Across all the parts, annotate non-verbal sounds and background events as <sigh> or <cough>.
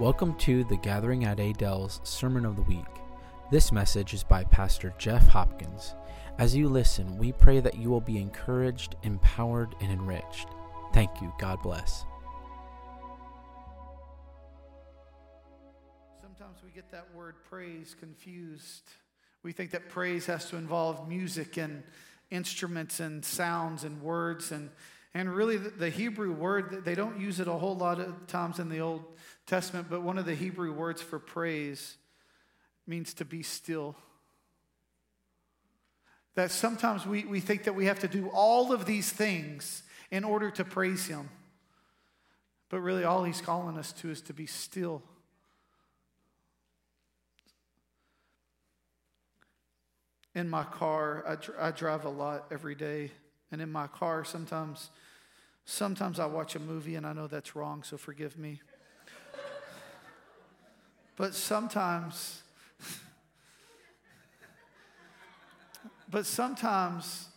Welcome to the Gathering at Adel's Sermon of the Week. This message is by Pastor Jeff Hopkins. As you listen, we pray that you will be encouraged, empowered, and enriched. Thank you. God bless. Sometimes we get that word praise confused. We think that praise has to involve music and instruments and sounds and words and and really the Hebrew word they don't use it a whole lot of times in the Old Testament, but one of the Hebrew words for praise means to be still. That sometimes we, we think that we have to do all of these things in order to praise Him. But really, all He's calling us to is to be still. In my car, I, dr- I drive a lot every day. And in my car, sometimes, sometimes I watch a movie, and I know that's wrong, so forgive me. But sometimes, but sometimes,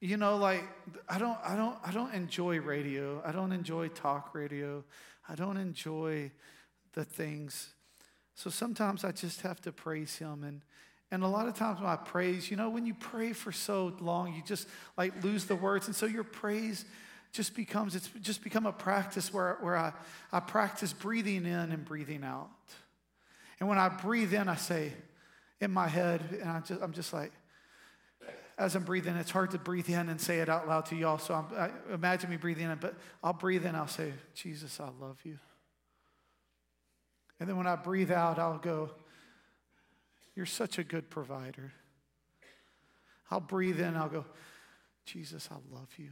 you know, like I don't, I don't, I don't enjoy radio. I don't enjoy talk radio. I don't enjoy the things. So sometimes I just have to praise Him, and and a lot of times I praise, you know, when you pray for so long, you just like lose the words, and so your praise just becomes it's just become a practice where where I I practice breathing in and breathing out. And when I breathe in, I say in my head, and I just, I'm just like, as I'm breathing, it's hard to breathe in and say it out loud to y'all. So I, imagine me breathing in, but I'll breathe in, I'll say, Jesus, I love you. And then when I breathe out, I'll go, You're such a good provider. I'll breathe in, I'll go, Jesus, I love you.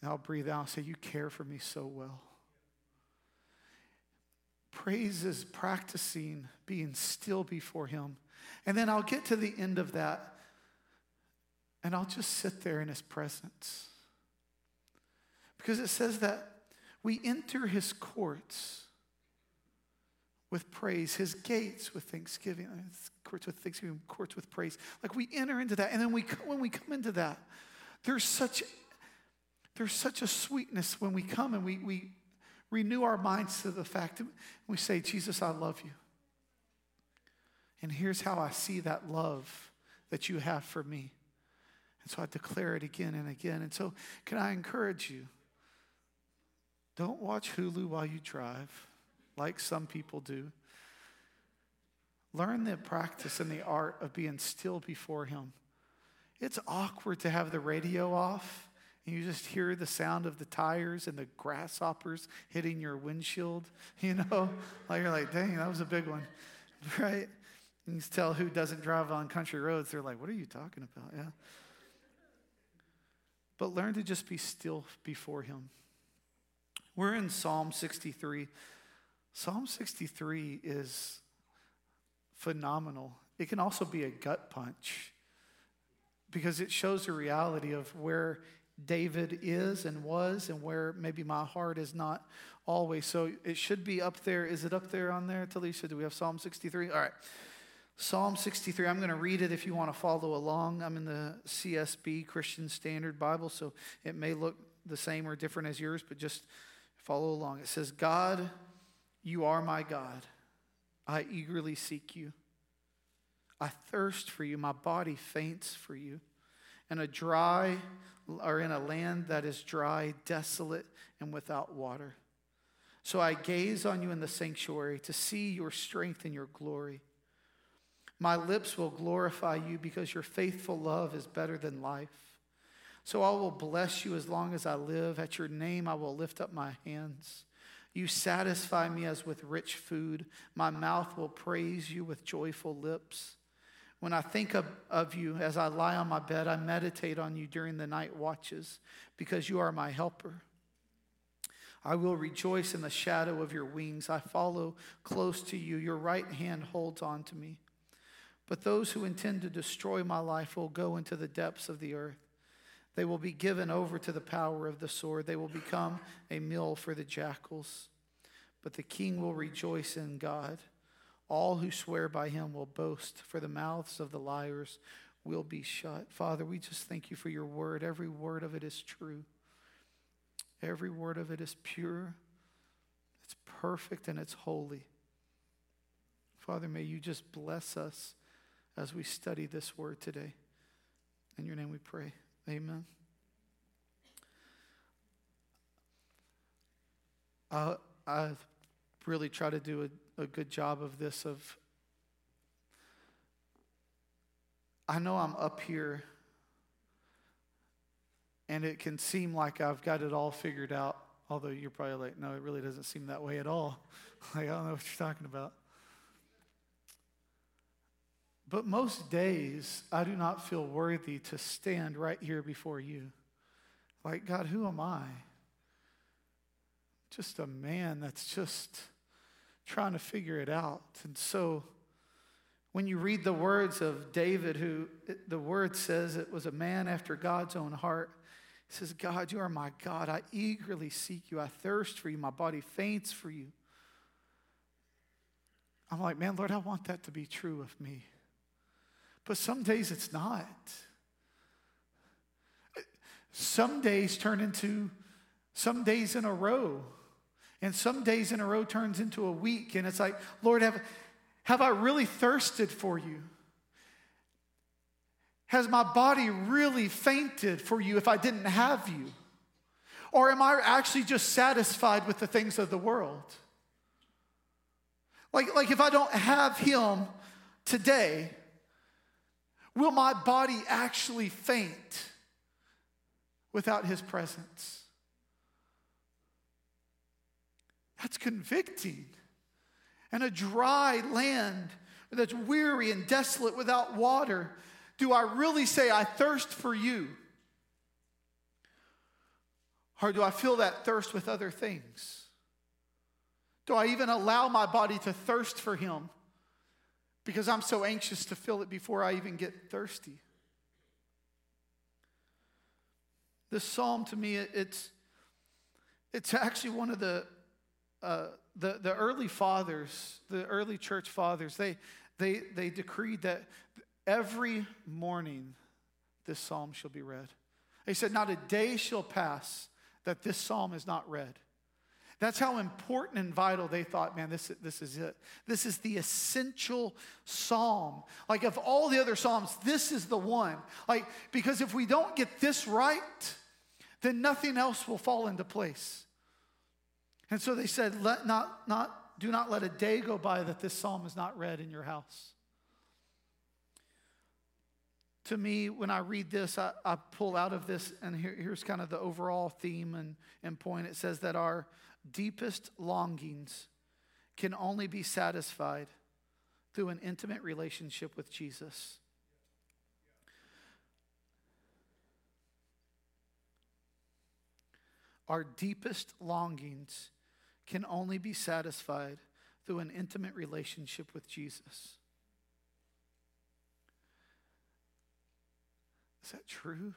And I'll breathe out I'll say, You care for me so well. Praise is practicing being still before Him. And then I'll get to the end of that and I'll just sit there in His presence. Because it says that we enter His courts with praise, His gates with thanksgiving, his courts with thanksgiving, courts with praise. Like we enter into that. And then we, when we come into that, there's such, there's such a sweetness when we come and we, we renew our minds to the fact that we say, Jesus, I love you. And here's how I see that love that you have for me. And so I declare it again and again. And so, can I encourage you? Don't watch Hulu while you drive, like some people do. Learn the practice and the art of being still before Him. It's awkward to have the radio off and you just hear the sound of the tires and the grasshoppers hitting your windshield, <laughs> you know? like you're like, dang, that was a big one, <laughs> right? And you tell who doesn't drive on country roads. They're like, what are you talking about? Yeah. But learn to just be still before Him. We're in Psalm 63. Psalm 63 is phenomenal. It can also be a gut punch because it shows the reality of where David is and was, and where maybe my heart is not always. So it should be up there. Is it up there on there, Talisha? Do we have Psalm 63? All right. Psalm 63, I'm going to read it if you want to follow along. I'm in the CSB, Christian Standard Bible, so it may look the same or different as yours, but just follow along. It says, God, you are my God. I eagerly seek you. I thirst for you. My body faints for you. And a dry, are in a land that is dry, desolate, and without water. So I gaze on you in the sanctuary to see your strength and your glory. My lips will glorify you because your faithful love is better than life. So I will bless you as long as I live. At your name I will lift up my hands. You satisfy me as with rich food. My mouth will praise you with joyful lips. When I think of, of you as I lie on my bed, I meditate on you during the night watches because you are my helper. I will rejoice in the shadow of your wings. I follow close to you. Your right hand holds on to me. But those who intend to destroy my life will go into the depths of the earth. They will be given over to the power of the sword. They will become a meal for the jackals. But the king will rejoice in God. All who swear by him will boast, for the mouths of the liars will be shut. Father, we just thank you for your word. Every word of it is true, every word of it is pure, it's perfect and it's holy. Father, may you just bless us as we study this word today. In your name we pray. Amen. Uh, I really try to do a, a good job of this of I know I'm up here and it can seem like I've got it all figured out, although you're probably like, no, it really doesn't seem that way at all. <laughs> like, I don't know what you're talking about. But most days, I do not feel worthy to stand right here before you. Like, God, who am I? Just a man that's just trying to figure it out. And so, when you read the words of David, who the word says it was a man after God's own heart, he says, God, you are my God. I eagerly seek you. I thirst for you. My body faints for you. I'm like, man, Lord, I want that to be true of me. But some days it's not. Some days turn into some days in a row. And some days in a row turns into a week. And it's like, Lord, have, have I really thirsted for you? Has my body really fainted for you if I didn't have you? Or am I actually just satisfied with the things of the world? Like, like if I don't have him today, will my body actually faint without his presence? That's convicting and a dry land that's weary and desolate without water, do I really say, I thirst for you? Or do I feel that thirst with other things? Do I even allow my body to thirst for Him because I'm so anxious to fill it before I even get thirsty? This psalm to me, it's, it's actually one of the uh, the, the early fathers, the early church fathers, they, they, they decreed that every morning this psalm shall be read. They said, Not a day shall pass that this psalm is not read. That's how important and vital they thought, man, this, this is it. This is the essential psalm. Like, of all the other psalms, this is the one. Like, because if we don't get this right, then nothing else will fall into place. And so they said, let not, not, do not let a day go by that this psalm is not read in your house. To me, when I read this, I, I pull out of this, and here, here's kind of the overall theme and, and point. It says that our deepest longings can only be satisfied through an intimate relationship with Jesus. Our deepest longings can only be satisfied through an intimate relationship with Jesus. Is that true?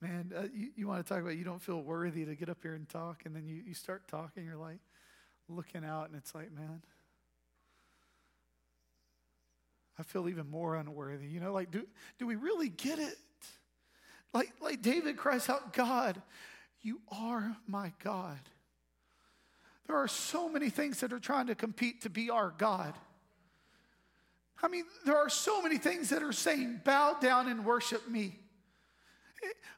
Man, uh, you, you want to talk about you don't feel worthy to get up here and talk, and then you, you start talking, you're like looking out, and it's like, man, I feel even more unworthy. You know, like, do, do we really get it? Like, like David cries out, God, you are my God. There are so many things that are trying to compete to be our God. I mean, there are so many things that are saying, bow down and worship me.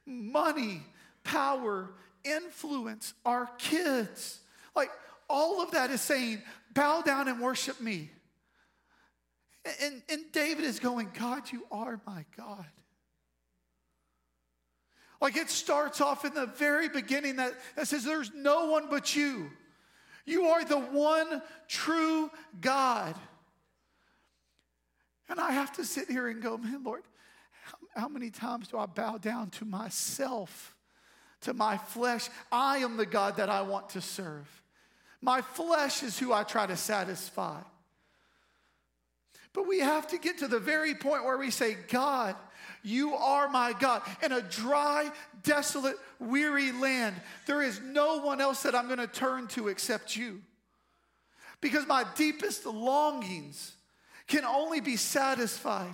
Money, power, influence, our kids. Like, all of that is saying, bow down and worship me. And, and David is going, God, you are my God. Like it starts off in the very beginning that, that says, There's no one but you. You are the one true God. And I have to sit here and go, man, Lord, how, how, many times do I bow down to myself, to my flesh? I am the God that I want to serve. My flesh is who I try to satisfy. But we have to get to the very point where we say, God, you are my God. In a dry, desolate, weary land, there is no one else that I'm going to turn to except you. Because my deepest longings can only be satisfied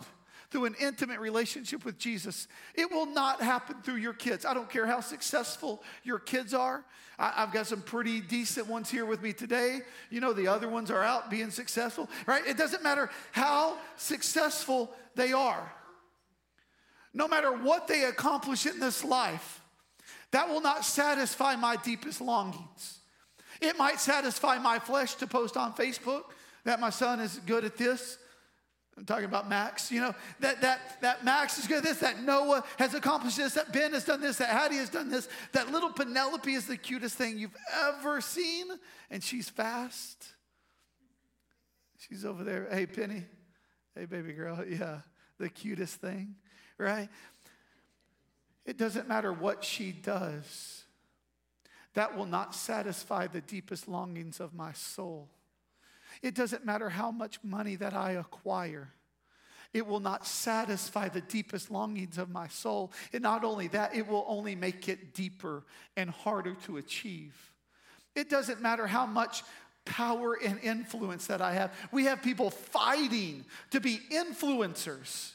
through an intimate relationship with Jesus. It will not happen through your kids. I don't care how successful your kids are. I, have got some pretty decent ones here with me today. You know, the other ones are out being successful, right? It doesn't matter how successful they are. No matter what they accomplish in this life, that will not satisfy my deepest longings. It might satisfy my flesh to post on Facebook that my son is good at this. I'm talking about Max, you know, that, that, that Max is good at this, that Noah has accomplished this, that Ben has done this, that Hattie has done this, that little Penelope is the cutest thing you've ever seen, and she's fast. She's over there. Hey, Penny. Hey, baby girl. <laughs> Yeah, the cutest thing, right? It doesn't matter what she does, that will not satisfy the deepest longings of my soul. It doesn't matter how much money that I acquire. It will not satisfy the deepest longings of my soul. And not only that, it will only make it deeper and harder to achieve. It doesn't matter how much power and influence that I have. We have people fighting to be influencers.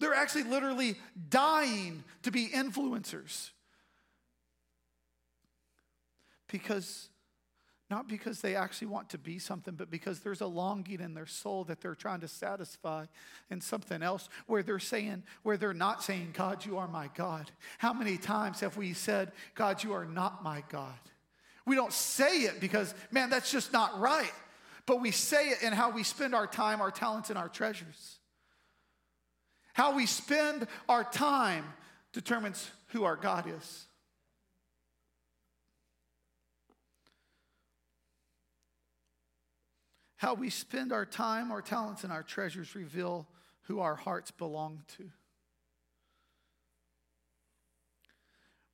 They're actually literally dying to be influencers. Because not because they actually want to be something, but because there's a longing in their soul that they're trying to satisfy in something else where they're saying, where they're not saying, God, you are my God. How many times have we said, God, you are not my God? We don't say it because, man, that's just not right. But we say it in how we spend our time, our talents, and our treasures. How we spend our time determines who our God is. How we spend our time, our talents, and our treasures reveal who our hearts belong to.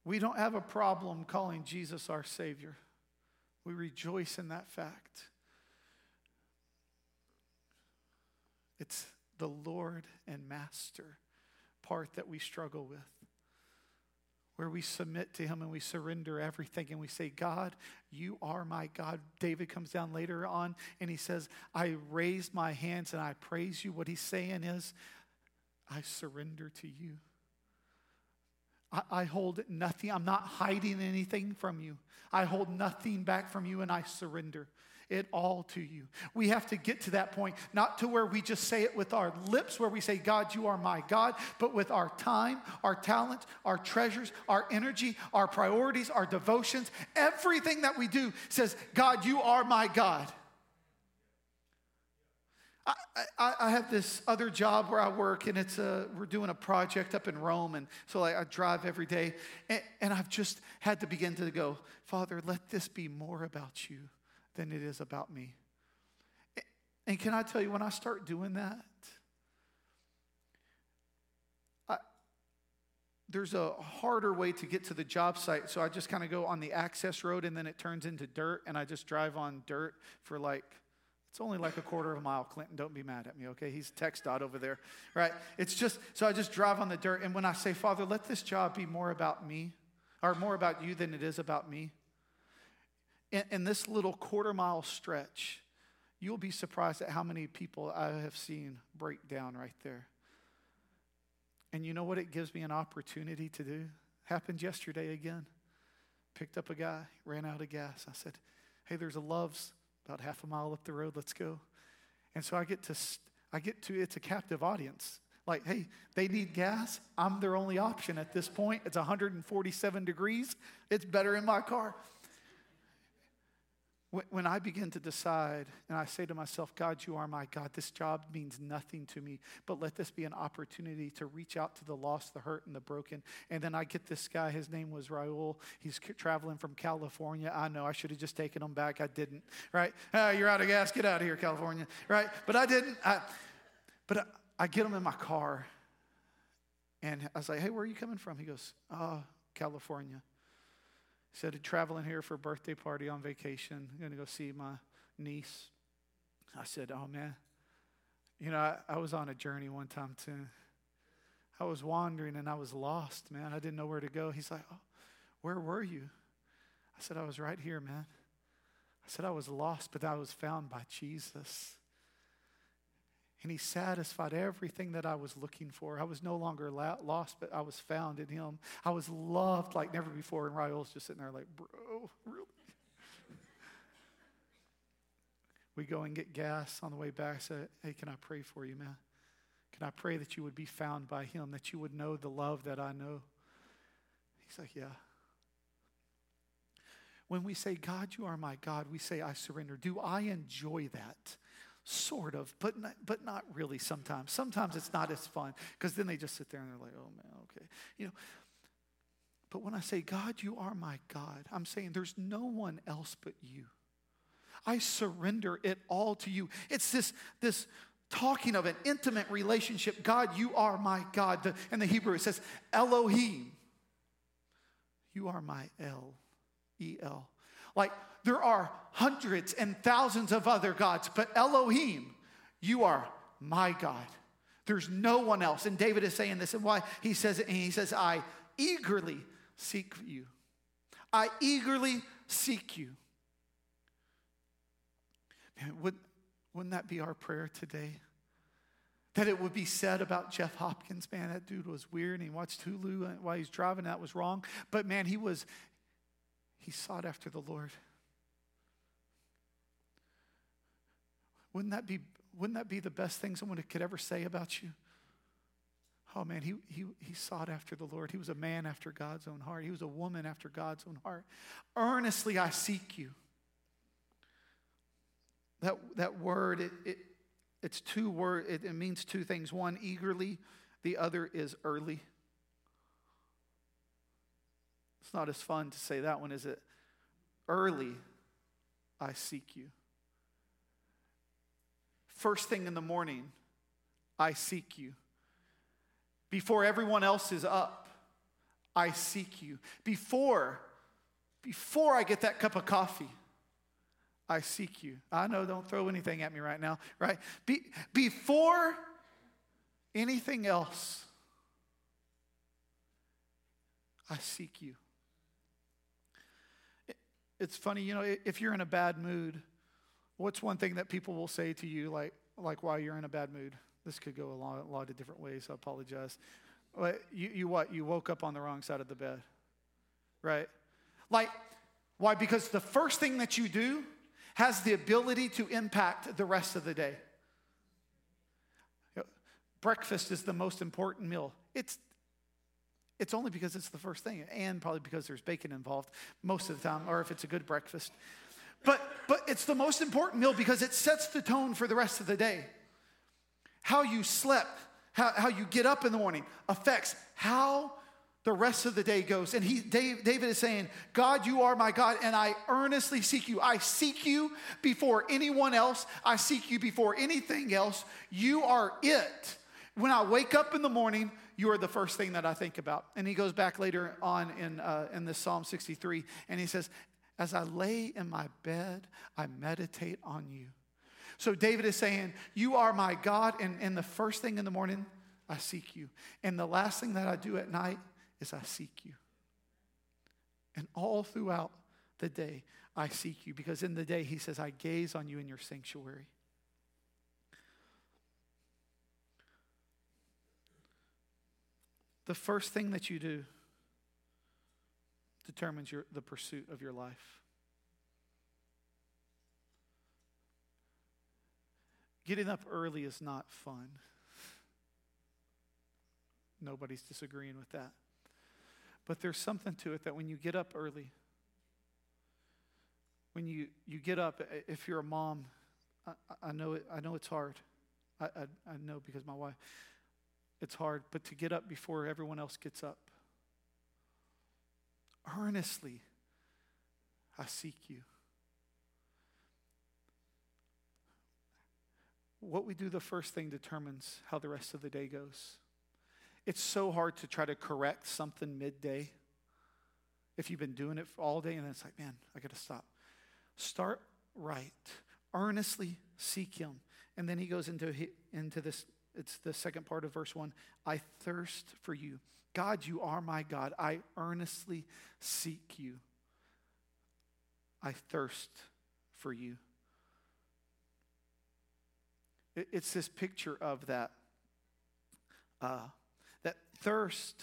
We don't have a problem calling Jesus our Savior. We rejoice in that fact. It's the Lord and Master part that we struggle with where we submit to Him and we surrender everything and we say, God, you are my God. David comes down later on and he says, I raise my hands and I praise you. What he's saying is, I surrender to you. I, hold nothing, I'm not hiding anything from you. I hold nothing back from you and I surrender it all to you. We have to get to that point, not to where we just say it with our lips, where we say, God, you are my God, but with our time, our talent, our treasures, our energy, our priorities, our devotions, everything that we do says, God, you are my God. I, I, I, have this other job where I work, and it's a, we're doing a project up in Rome, and so like, I drive every day, and, and I've just had to begin to go, Father, let this be more about you than it is about me. And can I tell you, when I start doing that, I, there's a harder way to get to the job site. So I just kind of go on the access road and then it turns into dirt, and I just drive on dirt for like, it's only like a quarter of a mile. Clinton, don't be mad at me, okay? He's text dot over there, right? It's just, so I just drive on the dirt. And when I say, Father, let this job be more about me, or more about you than it is about me, in, in this little quarter mile stretch, you'll be surprised at how many people I have seen break down right there. And you know what it gives me an opportunity to do? Happened yesterday again. Picked up a guy, ran out of gas. I said, Hey, there's a Love's about half a mile up the road. Let's go. And so I get to, I get to, it's a captive audience. Like, hey, they need gas. I'm their only option at this point. It's 147 degrees. It's better in my car. When I begin to decide and I say to myself, God, you are my God, this job means nothing to me, but let this be an opportunity to reach out to the lost, the hurt, and the broken. And then I get this guy, his name was Raul. He's traveling from California. I know I should have just taken him back. I didn't, right? Oh, you're out of gas. Get out of here, California, right? But I didn't. I, but I, I get him in my car and I was like, hey, where are you coming from? He goes, oh, California said, traveling here for a birthday party on vacation. I'm going to go see my niece. I said, oh man, you know, I, I was on a journey one time too. I was wandering and I was lost, man. I didn't know where to go. He's like, oh, where were you? I said, I was right here, man. I said, I was lost, but I was found by Jesus. And he satisfied everything that I was looking for. I was no longer lost, but I was found in him. I was loved like never before. And Raul's just sitting there like, bro, really? <laughs> we go and get gas on the way back. Said, hey, can I pray for you, man? Can I pray that you would be found by him, that you would know the love that I know? He's like, yeah. When we say, God, you are my God, we say, I surrender. Do I enjoy that? Sort of, but not, but not really sometimes. Sometimes it's not as fun because then they just sit there and they're like, oh man, okay. You know, but when I say, God, you are my God, I'm saying there's no one else but you. I surrender it all to you. It's this, this talking of an intimate relationship. God, you are my God. In the Hebrew, it says Elohim. You are my El, E L. Like there are hundreds and thousands of other gods, but Elohim, you are my God. There's no one else. And David is saying this, and why he says it, and he says, I eagerly seek you. I eagerly seek you. Man, would, wouldn't that be our prayer today? That it would be said about Jeff Hopkins, man, that dude was weird and he watched Hulu while he's driving, that was wrong. But man, he was, he sought after the Lord. Wouldn't that be, wouldn't that be the best thing someone could ever say about you? Oh man, he, he, he sought after the Lord. He was a man after God's own heart. He was a woman after God's own heart. Earnestly I seek you. That, that word, it, it, it's two word, it, it means two things. One, eagerly, the other is early. It's not as fun to say that one, is it? Early, I seek you. First thing in the morning, I seek you. Before everyone else is up, I seek you. Before, before I get that cup of coffee, I seek you. I know, don't throw anything at me right now, right? Be, before anything else, I seek you. it's funny, you know, if you're in a bad mood, what's one thing that people will say to you, like, like while you're in a bad mood? This could go a lot, a lot of different ways, so I apologize. But you, you what? You woke up on the wrong side of the bed, right? Like, why? Because the first thing that you do has the ability to impact the rest of the day. Breakfast is the most important meal. It's, it's only because it's the first thing, and probably because there's bacon involved most of the time, or if it's a good breakfast. But, but it's the most important meal because it sets the tone for the rest of the day. How you slept, how, how you get up in the morning affects how the rest of the day goes. And he, David is saying, God, you are my God, and I earnestly seek you. I seek you before anyone else. I seek you before anything else. You are it. When I wake up in the morning, you are the first thing that I think about. And he goes back later on in, uh, in this Psalm 63, and he says, As I lay in my bed, I meditate on you. So David is saying, You are my God, and, and the first thing in the morning, I seek you. And the last thing that I do at night, is I seek you. And all throughout the day, I seek you because in the day, he says, I gaze on you in your sanctuary. The first thing that you do determines your, the pursuit of your life. Getting up early is not fun. Nobody's disagreeing with that. But there's something to it that when you get up early, when you, you get up, if you're a mom, I, I know it, I know it's hard. I, I, I know because my wife, it's hard, but to get up before everyone else gets up, earnestly, I seek you. What we do the first thing determines how the rest of the day goes. It's so hard to try to correct something midday. If you've been doing it all day and it's like, man, I got to stop. Start right. Earnestly seek him. And then he goes into, into this, it's the second part of verse one. I thirst for you. God, you are my God. I earnestly seek you. I thirst for you. It's this picture of that, uh, that thirst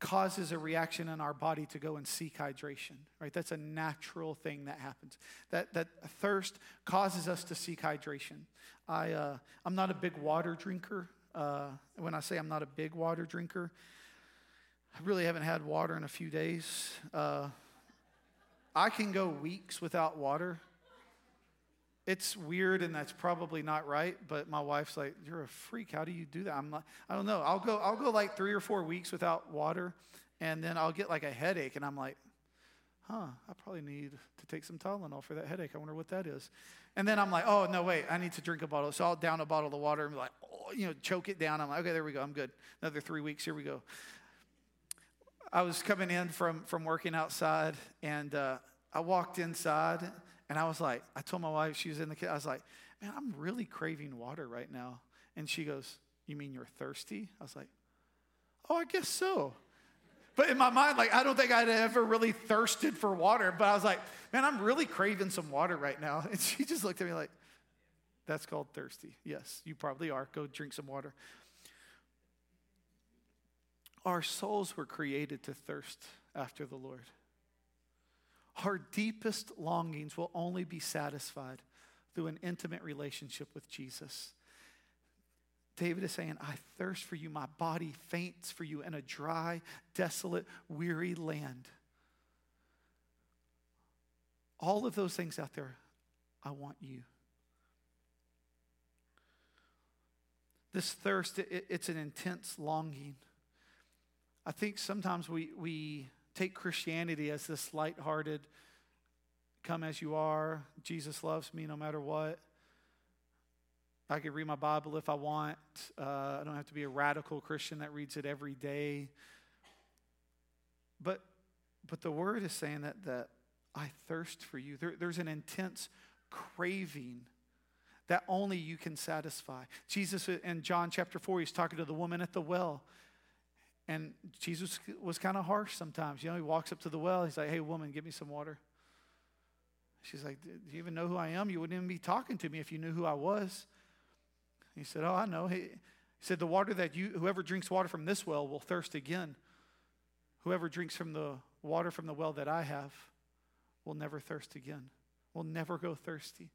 causes a reaction in our body to go and seek hydration, right? That's a natural thing that happens. That, that thirst causes us to seek hydration. I, uh, I'm not a big water drinker. Uh, when I say I'm not a big water drinker, I really haven't had water in a few days. Uh, I can go weeks without water. It's weird and that's probably not right, but my wife's like, "You're a freak. How do you do that?" I'm like, "I don't know. I'll go I'll go like 3 or 4 weeks without water and then I'll get like a headache and I'm like, "Huh, I probably need to take some Tylenol for that headache. I wonder what that is." And then I'm like, "Oh, no, wait. I need to drink a bottle." So I'll down a bottle of water and be like, "Oh, you know, choke it down." I'm like, "Okay, there we go. I'm good. Another 3 weeks. Here we go." I was coming in from from working outside and uh, I walked inside and I was like, I told my wife, she was in the kitchen, I was like, man, I'm really craving water right now. And she goes, You mean you're thirsty? I was like, Oh, I guess so. But in my mind, like, I don't think I'd ever really thirsted for water. But I was like, man, I'm really craving some water right now. <laughs> And she just looked at me like, that's called thirsty. Yes, you probably are. Go drink some water. Our souls were created to thirst after the Lord. Our deepest longings will only be satisfied through an intimate relationship with Jesus. David is saying, I thirst for you. My body faints for you in a dry, desolate, weary land. All of those things out there, I want you. This thirst, it, it's an intense longing. I think sometimes we, we take Christianity as this lighthearted, come as you are, Jesus loves me no matter what. I can read my Bible if I want. Uh, I don't have to be a radical Christian that reads it every day. But, but the word is saying that, that I thirst for you. There, there's an intense craving that only you can satisfy. Jesus uh, in John chapter 4, he's talking to the woman at the well. And Jesus was kind of harsh sometimes. You know, he walks up to the well. He's like, hey, woman, give me some water. She's like, do you even know who I am? You wouldn't even be talking to me if you knew who I was. He said, oh, I know. He, he said, the water that you, whoever drinks water from this well will thirst again. Whoever drinks from the water from the well that I have will never thirst again, will never go thirsty.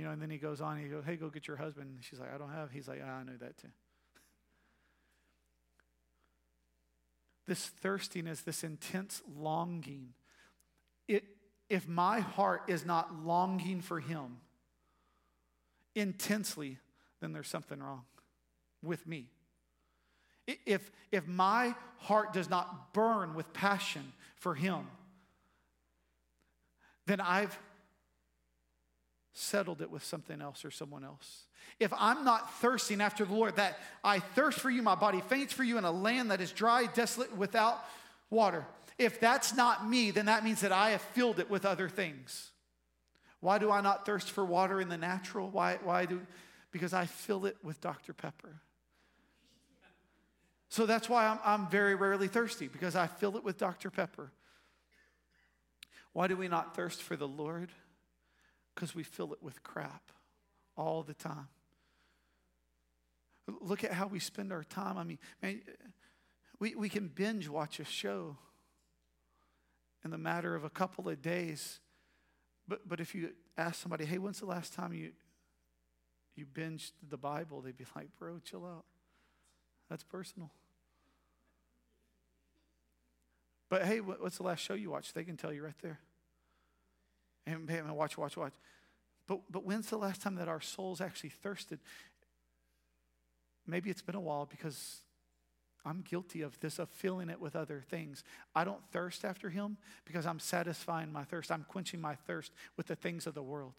You know, and then he goes on, he goes, hey, go get your husband. she's like, I don't have. He's like, ah, I know that too. <laughs> this thirstiness, this intense longing. It, if my heart is not longing for Him intensely, then there's something wrong with me. If, if my heart does not burn with passion for Him, then I've settled it with something else or someone else. If I'm not thirsting after the Lord, that I thirst for you, my body faints for you in a land that is dry, desolate, without water. If that's not me, then that means that I have filled it with other things. Why do I not thirst for water in the natural? Why, why do? Because I fill it with Dr. Pepper. So that's why I'm, I'm very rarely thirsty, because I fill it with Dr. Pepper. Why do we not thirst for the Lord? Because we fill it with crap all the time. Look at how we spend our time. I mean, man, we, we can binge watch a show in the matter of a couple of days. But, but if you ask somebody, hey, when's the last time you, you binged the Bible? They'd be like, bro, chill out. That's personal. But hey, what's the last show you watched? They can tell you right there. And watch, watch, watch. But, but when's the last time that our souls actually thirsted? Maybe it's been a while because I'm guilty of this, of filling it with other things. I don't thirst after Him because I'm satisfying my thirst. I'm quenching my thirst with the things of the world.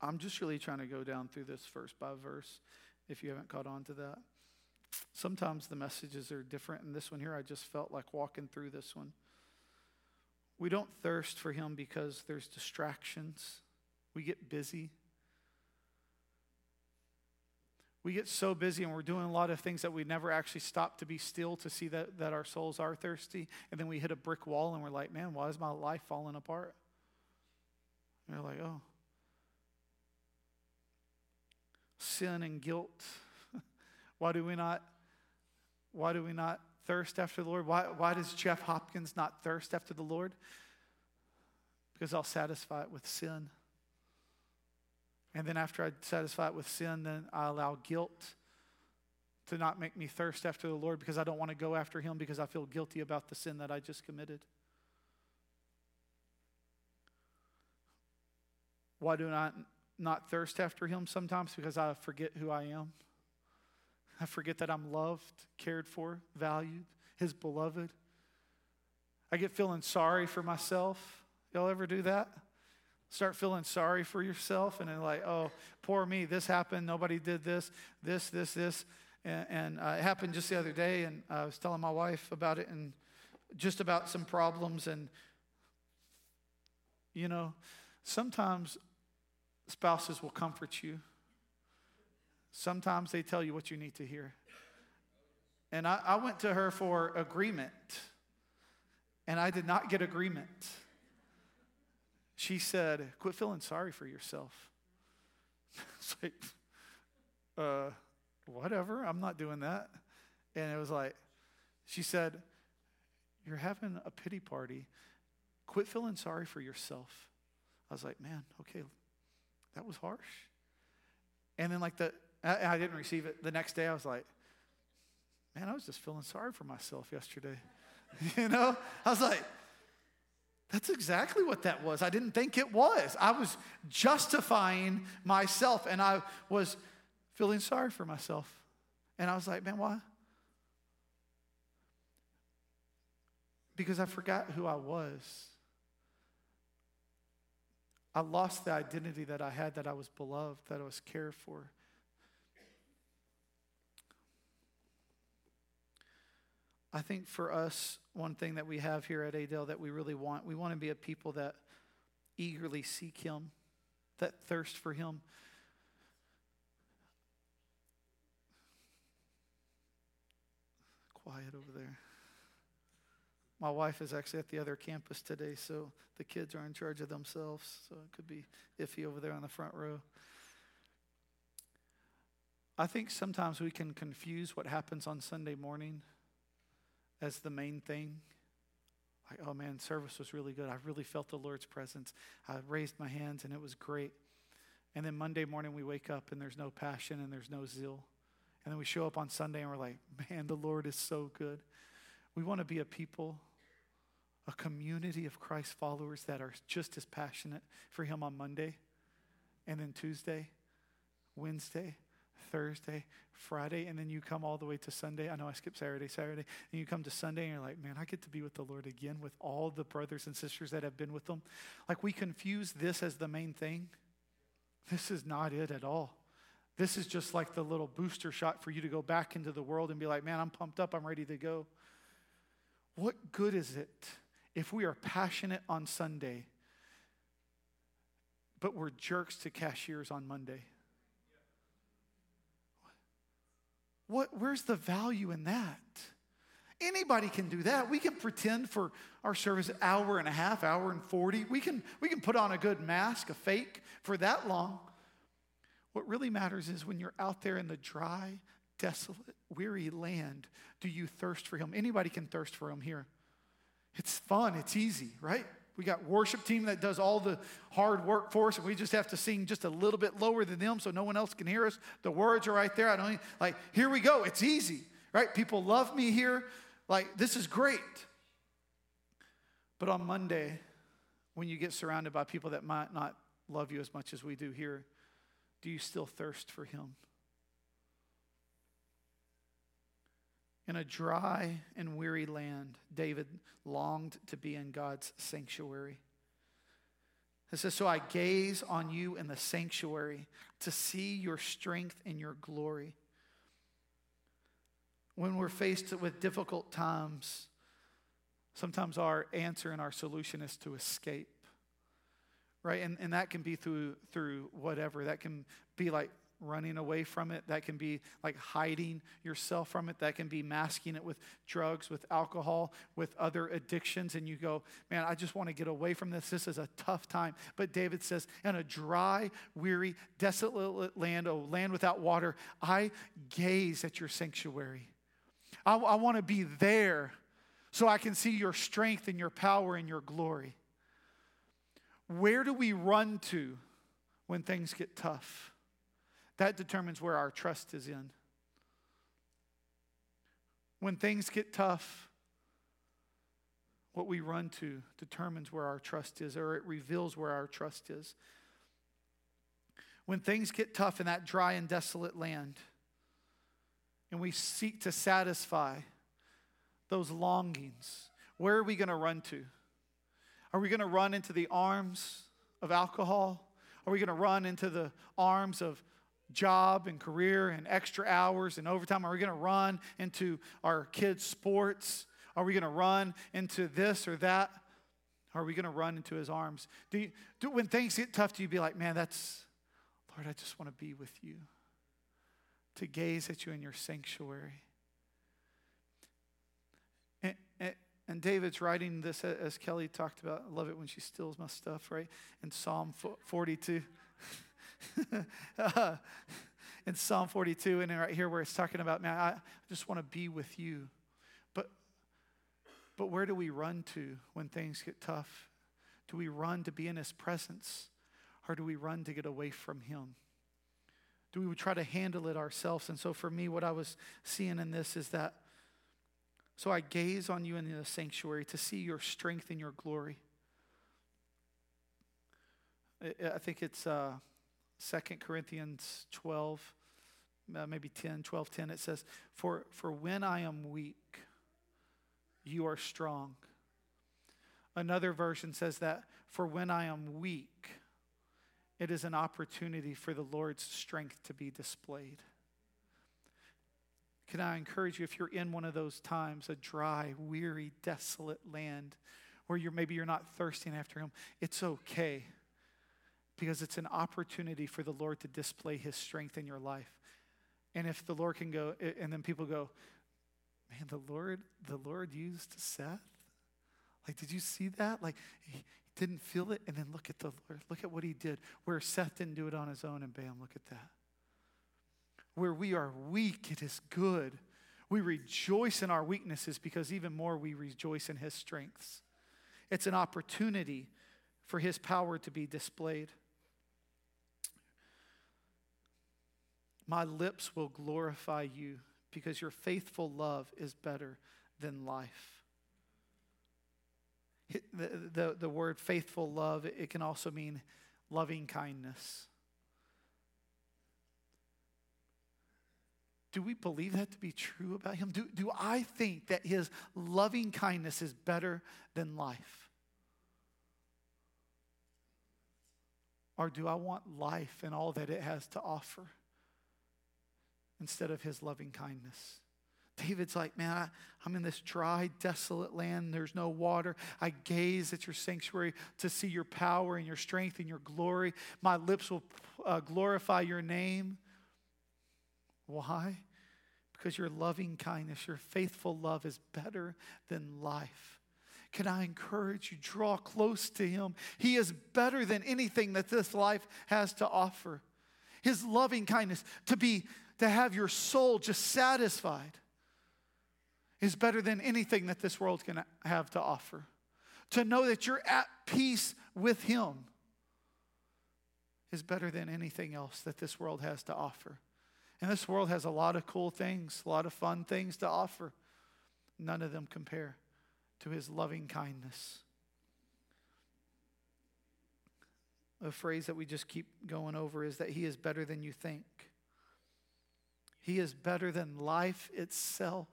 I'm just really trying to go down through this verse by verse if you haven't caught on to that. Sometimes the messages are different. And this one here, I just felt like walking through this one. We don't thirst for Him because there's distractions, we get busy. we get so busy and we're doing a lot of things that we never actually stop to be still to see that, that our souls are thirsty. And then we hit a brick wall and we're like, man, why is my life falling apart? And you're like, oh. Sin and guilt. Why do we not why do we not thirst after the Lord? Why, why does Jeff Hopkins not thirst after the Lord? Because I'll satisfy it with sin. And then after I satisfy it with sin, then I allow guilt to not make me thirst after the Lord because I don't want to go after Him because I feel guilty about the sin that I just committed. Why do I not thirst after Him sometimes? Because I forget who I am. I forget that I'm loved, cared for, valued, His beloved. I get feeling sorry for myself. Y'all ever do that? Start feeling sorry for yourself and then like, oh, poor me, this happened, nobody did this, this, this, this. And, and uh, it happened just the other day, and I was telling my wife about it and just about some problems. And, you know, sometimes spouses will comfort you, sometimes they tell you what you need to hear. And I, I went to her for agreement, and I did not get agreement she said, Quit feeling sorry for yourself. <laughs> it's like, uh, whatever, I'm not doing that. And it was like, she said, You're having a pity party. Quit feeling sorry for yourself. I was like, Man, okay, that was harsh. And then, like, the, I, I didn't receive it. The next day, I was like, Man, I was just feeling sorry for myself yesterday. <laughs> you know? I was like, that's exactly what that was. I didn't think it was. I was justifying myself and I was feeling sorry for myself. And I was like, man, why? Because I forgot who I was. I lost the identity that I had, that I was beloved, that I was cared for. I think for us, one thing that we have here at Adel that we really want, we want to be a people that eagerly seek Him, that thirst for Him. Quiet over there. My wife is actually at the other campus today, so the kids are in charge of themselves, so it could be iffy over there on the front row. I think sometimes we can confuse what happens on Sunday morning as the main thing. Like, oh man, service was really good. I really felt the Lord's presence. I raised my hands and it was great. And then Monday morning we wake up and there's no passion and there's no zeal. And then we show up on Sunday and we're like, man, the Lord is so good. We want to be a people, a community of Christ followers that are just as passionate for Him on Monday and then Tuesday, Wednesday, Thursday, Friday, and then you come all the way to Sunday. I know I skipped Saturday, Saturday, and you come to Sunday and you're like, man, I get to be with the Lord again with all the brothers and sisters that have been with them. Like we confuse this as the main thing. This is not it at all. This is just like the little booster shot for you to go back into the world and be like, man, I'm pumped up, I'm ready to go. What good is it if we are passionate on Sunday, but we're jerks to cashiers on Monday? What, where's the value in that? Anybody can do that. We can pretend for our service an hour and a half, hour and 40. We can, we can put on a good mask, a fake, for that long. What really matters is when you're out there in the dry, desolate, weary land, do you thirst for Him? Anybody can thirst for Him here. It's fun, it's easy, right? We got worship team that does all the hard work for us, and we just have to sing just a little bit lower than them so no one else can hear us. The words are right there. I don't even, like, here we go. It's easy, right? People love me here. Like, this is great. But on Monday, when you get surrounded by people that might not love you as much as we do here, do you still thirst for Him? In a dry and weary land, David longed to be in God's sanctuary. It says, So I gaze on you in the sanctuary to see your strength and your glory. When we're faced with difficult times, sometimes our answer and our solution is to escape. Right? And, and that can be through, through whatever. That can be like running away from it. That can be like hiding yourself from it. That can be masking it with drugs, with alcohol, with other addictions. And you go, man, I just want to get away from this. This is a tough time. But David says, in a dry, weary, desolate land, a land without water, I gaze at your sanctuary. I, I want to be there so I can see your strength and your power and your glory. Where do we run to when things get tough? That determines where our trust is in. When things get tough, what we run to determines where our trust is, or it reveals where our trust is. When things get tough in that dry and desolate land, and we seek to satisfy those longings, where are we going to run to? Are we going to run into the arms of alcohol? Are we going to run into the arms of job and career and extra hours and overtime? Are we going to run into our kids' sports? Are we going to run into this or that? Are we going to run into his arms? Do, you, do when things get tough, do you be like, man, that's, Lord, I just want to be with you, to gaze at you in your sanctuary? And, and, and David's writing this as Kelly talked about. I love it when she steals my stuff, right? In Psalm 42. <laughs> <laughs> in Psalm 42, and right here where it's talking about, man, I just want to be with you. But, but where do we run to when things get tough? Do we run to be in His presence, or do we run to get away from Him? Do we try to handle it ourselves? And so for me, what I was seeing in this is that so I gaze on you in the sanctuary to see your strength and your glory. I think it's uh, 2 Corinthians 12, uh, maybe 10, 12, 10. It says, for, for when I am weak, you are strong. Another version says that, for when I am weak, it is an opportunity for the Lord's strength to be displayed. Can I encourage you, if you're in one of those times, a dry, weary, desolate land where you're maybe you're not thirsting after him, it's okay because it's an opportunity for the Lord to display his strength in your life. And if the Lord can go, and then people go, man, the Lord, the Lord used Seth? Like, did you see that? Like, he didn't feel it, and then look at the Lord. Look at what he did. Where Seth didn't do it on his own, and bam, look at that where we are weak, it is good. We rejoice in our weaknesses because even more we rejoice in his strengths. It's an opportunity for his power to be displayed. My lips will glorify you because your faithful love is better than life. The, the, the word faithful love, it can also mean loving kindness. Do we believe that to be true about him? Do, do I think that his loving kindness is better than life? Or do I want life and all that it has to offer instead of his loving kindness? David's like, man, I, am in this dry, desolate land. There's no water. I gaze at your sanctuary to see your power and your strength and your glory. My lips will uh, glorify your name. Why? Because your loving kindness, your faithful love is better than life. Can I encourage you, draw close to Him? He is better than anything that this life has to offer. His loving kindness, to be, to have your soul just satisfied, is better than anything that this world can have to offer. To know that you're at peace with Him is better than anything else that this world has to offer. And this world has a lot of cool things, a lot of fun things to offer. None of them compare to his loving kindness. A phrase that we just keep going over is that he is better than you think. He is better than life itself.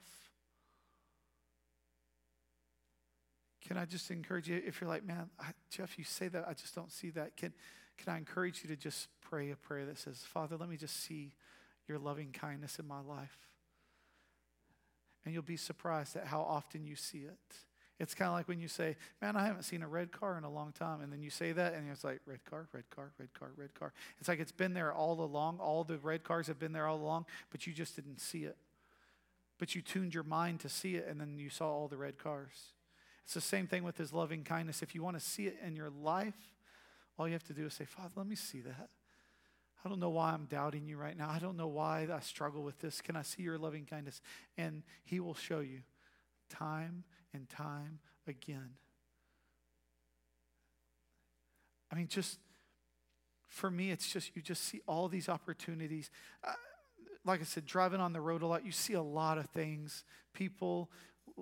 Can I just encourage you, if you're like, man, I, Jeff, you say that, I just don't see that. Can, can I encourage you to just pray a prayer that says, Father, let me just see your loving kindness in my life. And you'll be surprised at how often you see it. It's kind of like when you say, Man, I haven't seen a red car in a long time. And then you say that, and it's like, Red car, red car, red car, red car. It's like it's been there all along. All the red cars have been there all along, but you just didn't see it. But you tuned your mind to see it, and then you saw all the red cars. It's the same thing with his loving kindness. If you want to see it in your life, all you have to do is say, Father, let me see that. I don't know why I'm doubting you right now. I don't know why I struggle with this. Can I see your loving kindness? And he will show you time and time again. I mean, just for me, it's just you just see all these opportunities. Uh, like I said, driving on the road a lot, you see a lot of things. People,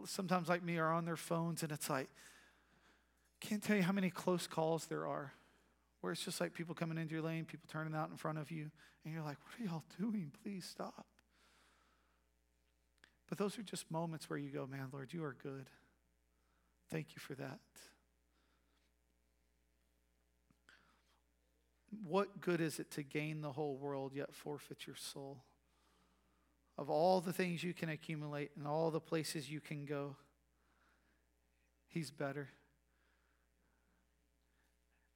sometimes like me, are on their phones, and it's like, can't tell you how many close calls there are where it's just like people coming into your lane, people turning out in front of you, and you're like, what are y'all doing? Please stop. But those are just moments where you go, man, Lord, you are good. Thank you for that. What good is it to gain the whole world yet forfeit your soul? Of all the things you can accumulate and all the places you can go, He's better.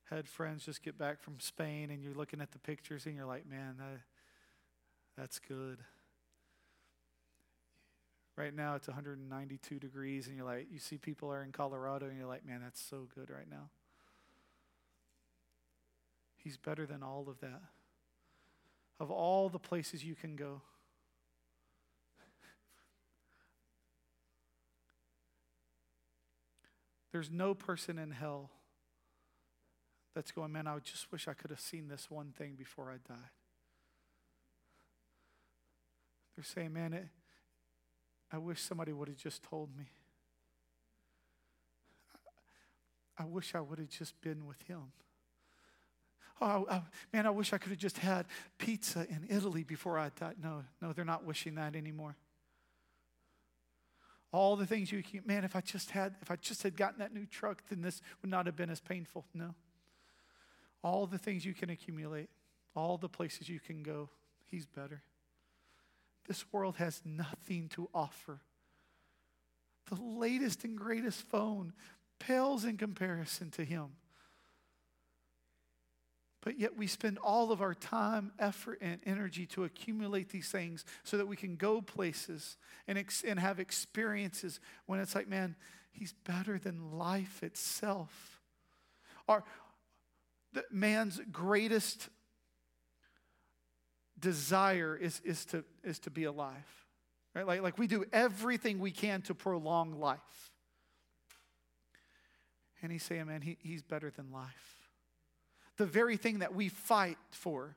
Had friends just get back from Spain and you're looking at the pictures and you're like, man, that, that's good. Right now it's 192 degrees, and you're like, you see people are in Colorado, and you're like, man, that's so good right now. He's better than all of that. Of all the places you can go, <laughs> there's no person in hell that's going, man, I just wish I could have seen this one thing before I died. They're saying, man, it, I wish somebody would have just told me. I wish I would have just been with him. Oh, I, man, I wish I could have just had pizza in Italy before I died. No, no, they're not wishing that anymore. All the things you can, man, if I just had, if I just had gotten that new truck, then this would not have been as painful. No. All the things you can accumulate, all the places you can go, he's better. This world has nothing to offer. The latest and greatest phone pales in comparison to Him. But yet we spend all of our time, effort, and energy to accumulate these things so that we can go places and, ex- and have experiences when it's like, man, He's better than life itself. Our, man's greatest desire is, is, to, is to be alive. Right? Like, like we do everything we can to prolong life. And he's saying, man, he, he's better than life. The very thing that we fight for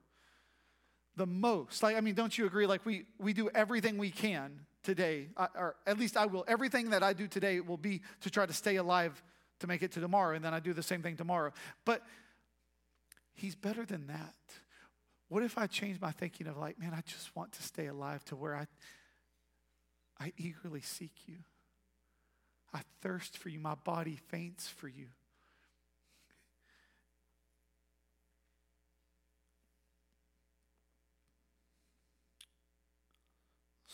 the most. Like, I mean, don't you agree? Like, we, we do everything we can today, or at least I will. Everything that I do today will be to try to stay alive to make it to tomorrow, and then I do the same thing tomorrow. But he's better than that. What if I change my thinking of like, man, I just want to stay alive to where I, I eagerly seek you. I thirst for you. My body faints for you.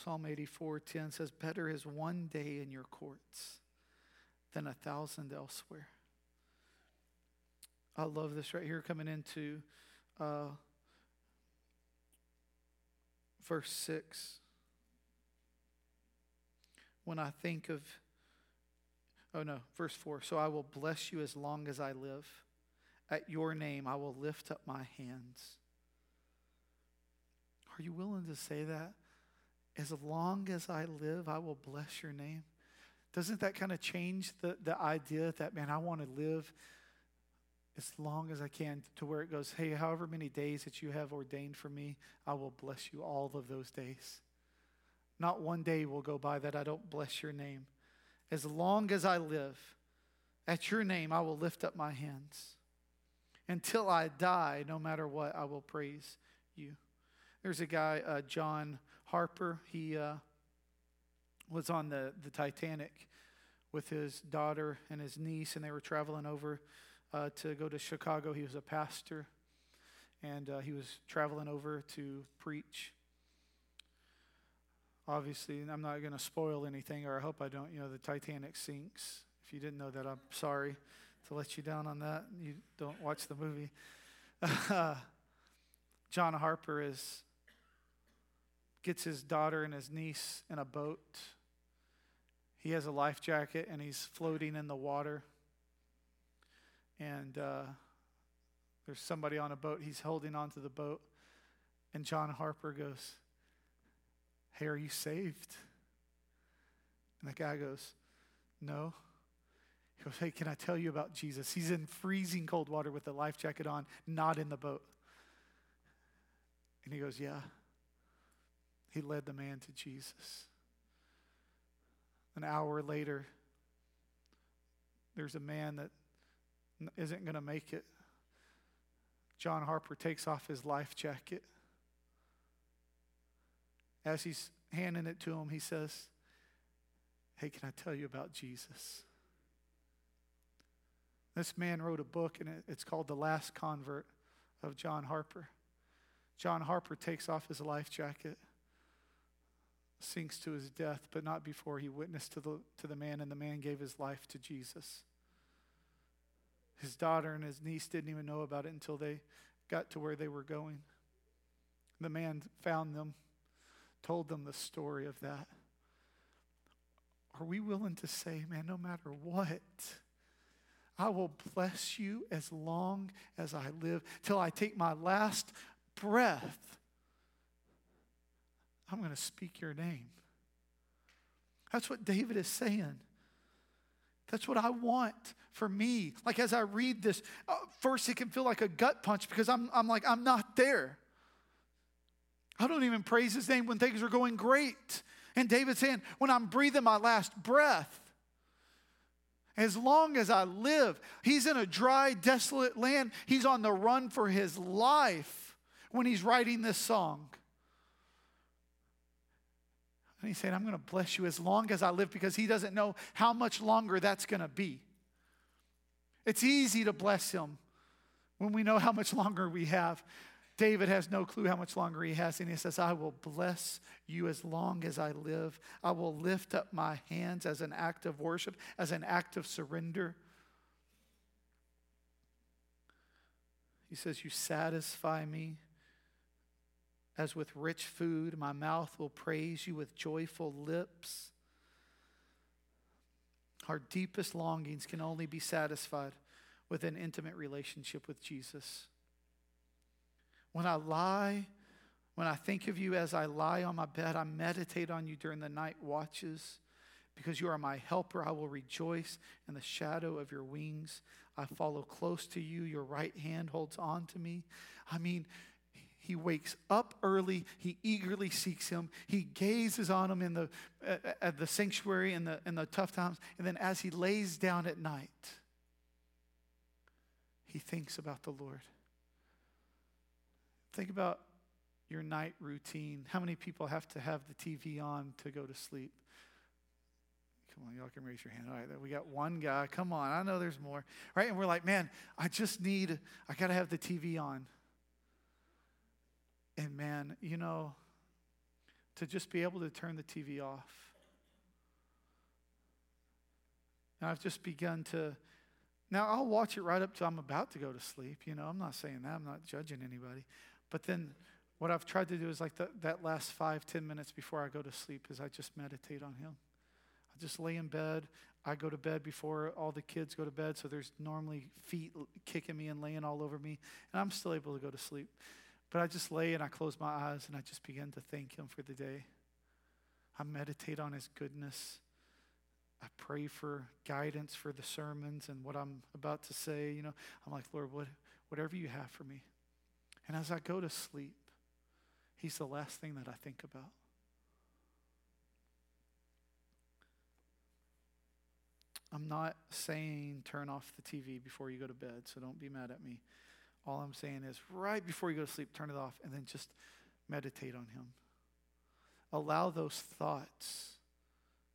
Psalm 84:10 says, Better is one day in your courts than a thousand elsewhere. I love this right here coming into uh, verse 6. When I think of, oh no, verse 4. So I will bless you as long as I live. At your name I will lift up my hands. Are you willing to say that? As long as I live, I will bless your name. Doesn't that kind of change the, the idea that, man, I want to live as long as I can to where it goes, hey, however many days that you have ordained for me, I will bless you all of those days. Not one day will go by that I don't bless your name. As long as I live, at your name I will lift up my hands. Until I die, no matter what, I will praise you. There's a guy, uh, John Harper. He uh, was on the, the Titanic with his daughter and his niece, and they were traveling over uh, to go to Chicago. He was a pastor, and uh, he was traveling over to preach. Obviously, I'm not going to spoil anything, or I hope I don't. You know, the Titanic sinks, If you didn't know that, I'm sorry to let you down on that. You don't watch the movie. <laughs> John Harper is gets his daughter and his niece in a boat. He has a life jacket and he's floating in the water. And uh, there's somebody on a boat. He's holding onto the boat. And John Harper goes, Hey, are you saved? And the guy goes, No. He goes, Hey, can I tell you about Jesus? He's in freezing cold water with a life jacket on, not in the boat. And he goes, Yeah. He led the man to Jesus. An hour later, there's a man that isn't going to make it. John Harper takes off his life jacket. As he's handing it to him, he says, Hey, can I tell you about Jesus? This man wrote a book, and it's called The Last Convert of John Harper. John Harper takes off his life jacket, sinks to his death, but not before he witnessed to the, to the man, and the man gave his life to Jesus. His daughter and his niece didn't even know about it until they got to where they were going. The man found them, told them the story of that. Are we willing to say, man, no matter what, I will bless you as long as I live, till I take my last breath? I'm going to speak your name. That's what David is saying. That's what I want for me. Like as I read this, uh, first it can feel like a gut punch because I'm, I'm like, I'm not there. I don't even praise his name when things are going great. And David's saying, when I'm breathing my last breath, as long as I live, he's in a dry, desolate land. He's on the run for his life when he's writing this song. And he's saying, I'm going to bless you as long as I live because he doesn't know how much longer that's going to be. It's easy to bless him when we know how much longer we have. David has no clue how much longer he has, and he says, I will bless you as long as I live. I will lift up my hands as an act of worship, as an act of surrender. He says, You satisfy me as with rich food. My mouth will praise you with joyful lips. Our deepest longings can only be satisfied with an intimate relationship with Jesus. When I lie, when I think of you as I lie on my bed, I meditate on you during the night watches. Because you are my helper, I will rejoice in the shadow of your wings. I follow close to you. Your right hand holds on to me. I mean, he wakes up early. He eagerly seeks him. He gazes on him in the, uh, at the sanctuary in the, in the tough times. And then as he lays down at night, he thinks about the Lord. Think about your night routine. How many people have to have the TV on to go to sleep? Come on, y'all can raise your hand. All right, we got one guy. Come on, I know there's more. Right? And we're like, man, I just need, I got to have the TV on. And man, you know, to just be able to turn the TV off. And I've just begun to, now I'll watch it right up till I'm about to go to sleep. You know, I'm not saying that, I'm not judging anybody. But then what I've tried to do is like the, that last five, ten minutes before I go to sleep is I just meditate on Him. I just lay in bed. I go to bed before all the kids go to bed, so there's normally feet kicking me and laying all over me, and I'm still able to go to sleep. But I just lay and I close my eyes and I just begin to thank Him for the day. I meditate on His goodness. I pray for guidance for the sermons and what I'm about to say. You know, I'm like, Lord, what, whatever you have for me, and as I go to sleep, He's the last thing that I think about. I'm not saying turn off the TV before you go to bed, so don't be mad at me. All I'm saying is right before you go to sleep, turn it off and then just meditate on Him. Allow those thoughts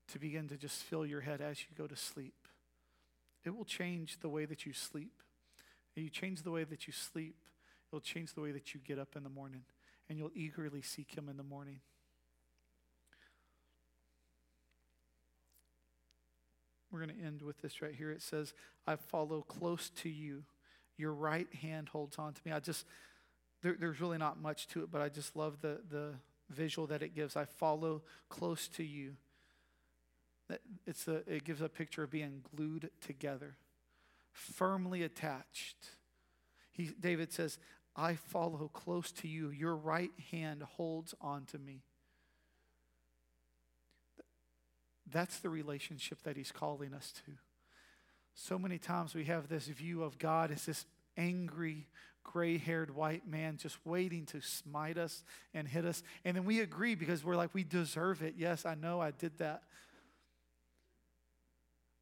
to begin to just fill your head as you go to sleep. It will change the way that you sleep. You change the way that you sleep, It'll change the way that you get up in the morning, and you'll eagerly seek Him in the morning. we're going to end with this right here. It says, I follow close to you. Your right hand holds on to me. I just, there, there's really not much to it, but I just love the, the visual that it gives. I follow close to you. It's a, it gives a picture of being glued together, firmly attached. He, David says, I follow close to you. Your right hand holds on to me. That's the relationship that he's calling us to. So many times we have this view of God as this angry, gray haired white man just waiting to smite us and hit us. And then we agree because we're like, we deserve it. Yes, I know I did that.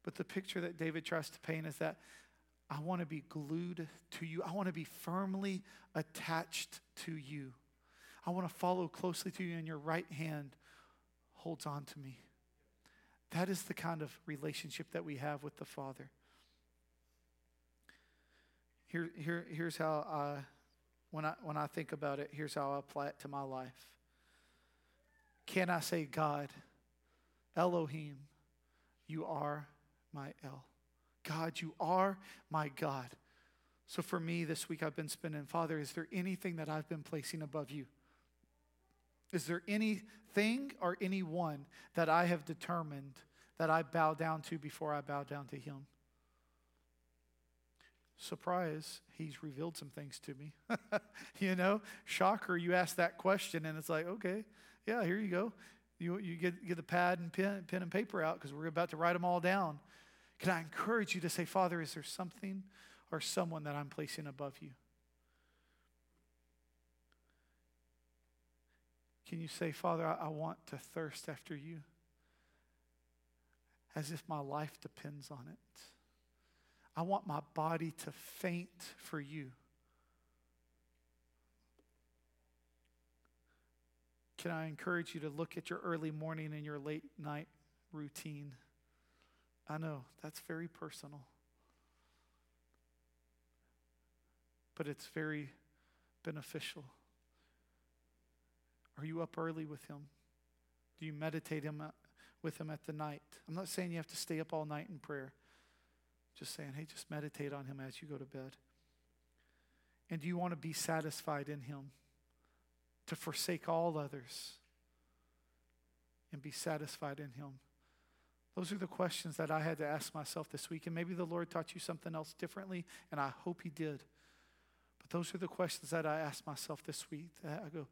But the picture that David tries to paint is that I want to be glued to you, I want to be firmly attached to you. I want to follow closely to you, and your right hand holds on to me. That is the kind of relationship that we have with the Father. Here, here, here's how I, when I, when I think about it, here's how I apply it to my life. Can I say, God, Elohim, you are my El? God, you are my God. So for me this week, I've been spending, Father, is there anything that I've been placing above you? Is there anything or anyone that I have determined that I bow down to before I bow down to Him? Surprise, He's revealed some things to me. <laughs> you know, shocker, you ask that question and it's like, okay, yeah, here you go. You, you get, get the pad and pen, pen and paper out because we're about to write them all down. Can I encourage you to say, Father, is there something or someone that I'm placing above you? Can you say, Father, I, I want to thirst after you as if my life depends on it? I want my body to faint for you. Can I encourage you to look at your early morning and your late night routine? I know that's very personal. But it's very beneficial. Are you up early with Him? Do you meditate him uh, with Him at the night? I'm not saying you have to stay up all night in prayer. Just saying, hey, just meditate on Him as you go to bed. And do you want to be satisfied in Him? To forsake all others and be satisfied in Him. Those are the questions that I had to ask myself this week. And maybe the Lord taught you something else differently, and I hope He did. But those are the questions that I asked myself this week. Uh, I go,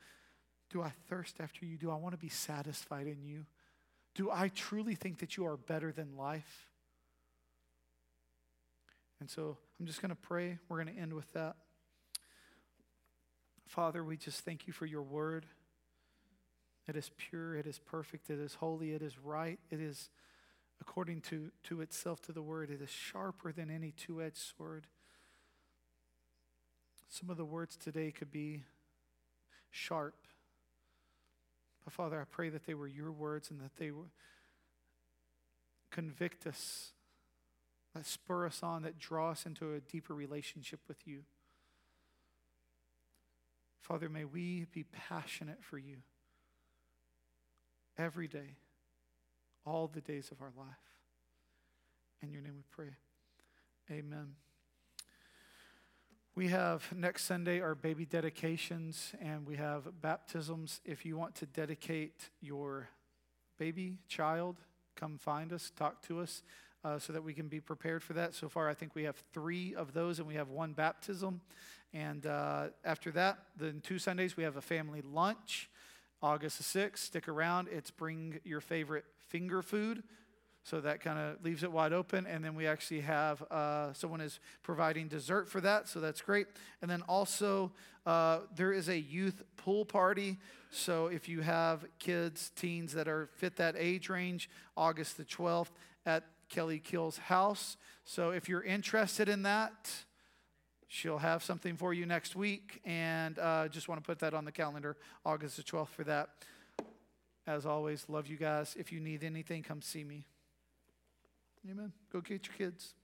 Do I thirst after you? Do I want to be satisfied in you? Do I truly think that you are better than life? And so I'm just going to pray. We're going to end with that. Father, we just thank you for your word. It is pure, it is perfect, it is holy, it is right, it is according to, to itself, to the word. It is sharper than any two edged sword. Some of the words today could be sharp. But Father, I pray that they were your words and that they would convict us, that spur us on, that draw us into a deeper relationship with you. Father, may we be passionate for you every day all the days of our life. In your name we pray. Amen. We have next Sunday our baby dedications and we have baptisms. If you want to dedicate your baby, child, come find us, talk to us uh, so that we can be prepared for that. So far, I think we have three of those and we have one baptism. And uh, after that, then two Sundays, we have a family lunch. August the 6th, stick around. It's bring your favorite finger food. So that kind of leaves it wide open. And then we actually have uh, someone is providing dessert for that. So that's great. And then also, uh, there is a youth pool party. So if you have kids, teens that are fit that age range, August the 12th at Kelly Kill's house. So if you're interested in that, she'll have something for you next week. And uh, just want to put that on the calendar, August the 12th for that. As always, love you guys. If you need anything, come see me. Amen. Go get your kids.